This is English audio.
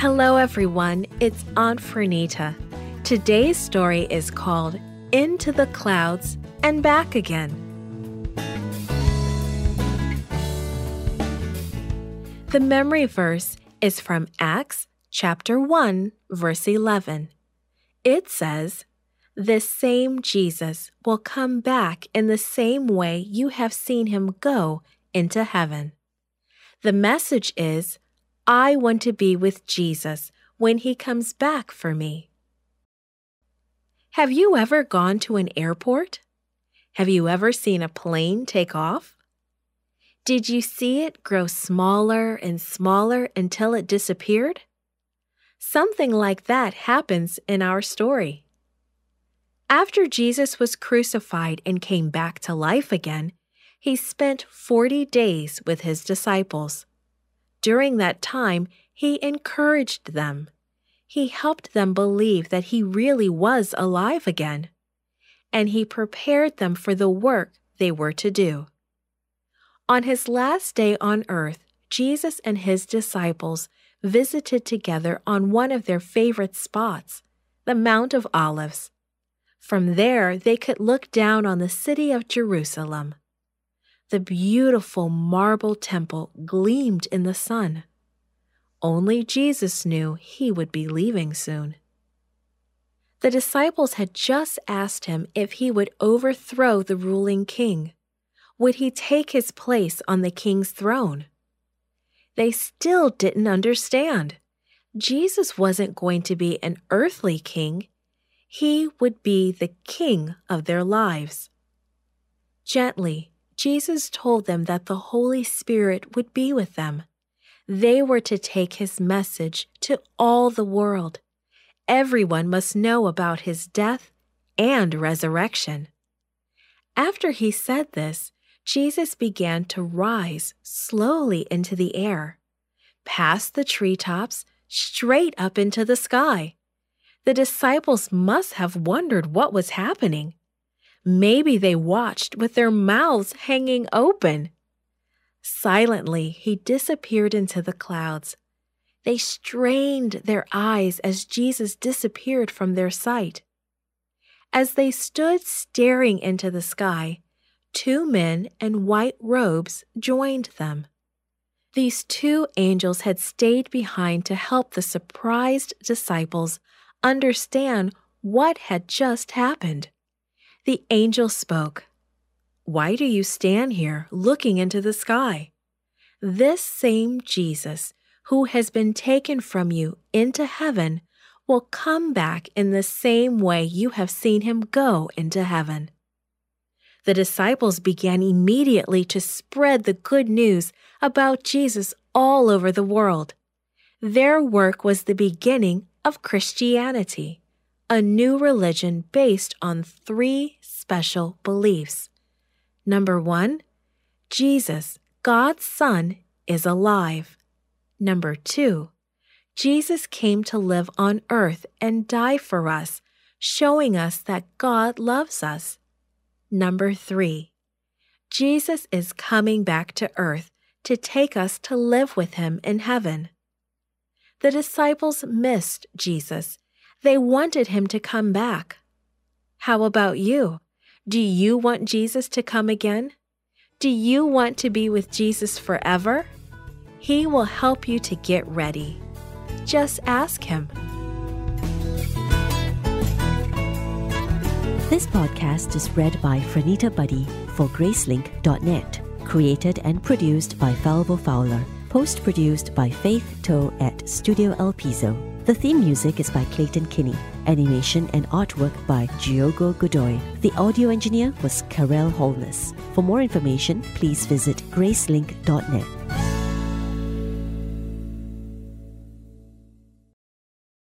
Hello, everyone. It's Aunt Fernita. Today's story is called Into the Clouds and Back Again. The memory verse is from Acts chapter 1, verse 11. It says, This same Jesus will come back in the same way you have seen him go into heaven. The message is, I want to be with Jesus when he comes back for me. Have you ever gone to an airport? Have you ever seen a plane take off? Did you see it grow smaller and smaller until it disappeared? Something like that happens in our story. After Jesus was crucified and came back to life again, he spent 40 days with his disciples. During that time, he encouraged them. He helped them believe that he really was alive again. And he prepared them for the work they were to do. On his last day on earth, Jesus and his disciples visited together on one of their favorite spots, the Mount of Olives. From there, they could look down on the city of Jerusalem. The beautiful marble temple gleamed in the sun. Only Jesus knew he would be leaving soon. The disciples had just asked him if he would overthrow the ruling king. Would he take his place on the king's throne? They still didn't understand. Jesus wasn't going to be an earthly king, he would be the king of their lives. Gently, Jesus told them that the Holy Spirit would be with them. They were to take his message to all the world. Everyone must know about his death and resurrection. After he said this, Jesus began to rise slowly into the air, past the treetops, straight up into the sky. The disciples must have wondered what was happening. Maybe they watched with their mouths hanging open. Silently, he disappeared into the clouds. They strained their eyes as Jesus disappeared from their sight. As they stood staring into the sky, two men in white robes joined them. These two angels had stayed behind to help the surprised disciples understand what had just happened. The angel spoke, Why do you stand here looking into the sky? This same Jesus, who has been taken from you into heaven, will come back in the same way you have seen him go into heaven the disciples began immediately to spread the good news about Jesus all over the world. Their work was the beginning of Christianity, a new religion based on three special beliefs. Number one, Jesus, God's Son, is alive. Number two, Jesus came to live on earth and die for us, showing us that God loves us. Number three, Jesus is coming back to earth to take us to live with him in heaven. The disciples missed Jesus. They wanted him to come back. How about you? Do you want Jesus to come again? Do you want to be with Jesus forever? He will help you to get ready. Just ask him. This podcast is read by Franita Buddy for Gracelink.net. Created and produced by Falvo Fowler. Post produced by Faith Toe at Studio El Piso. The theme music is by Clayton Kinney. Animation and artwork by Diogo Godoy. The audio engineer was Karel Holness. For more information, please visit Gracelink.net.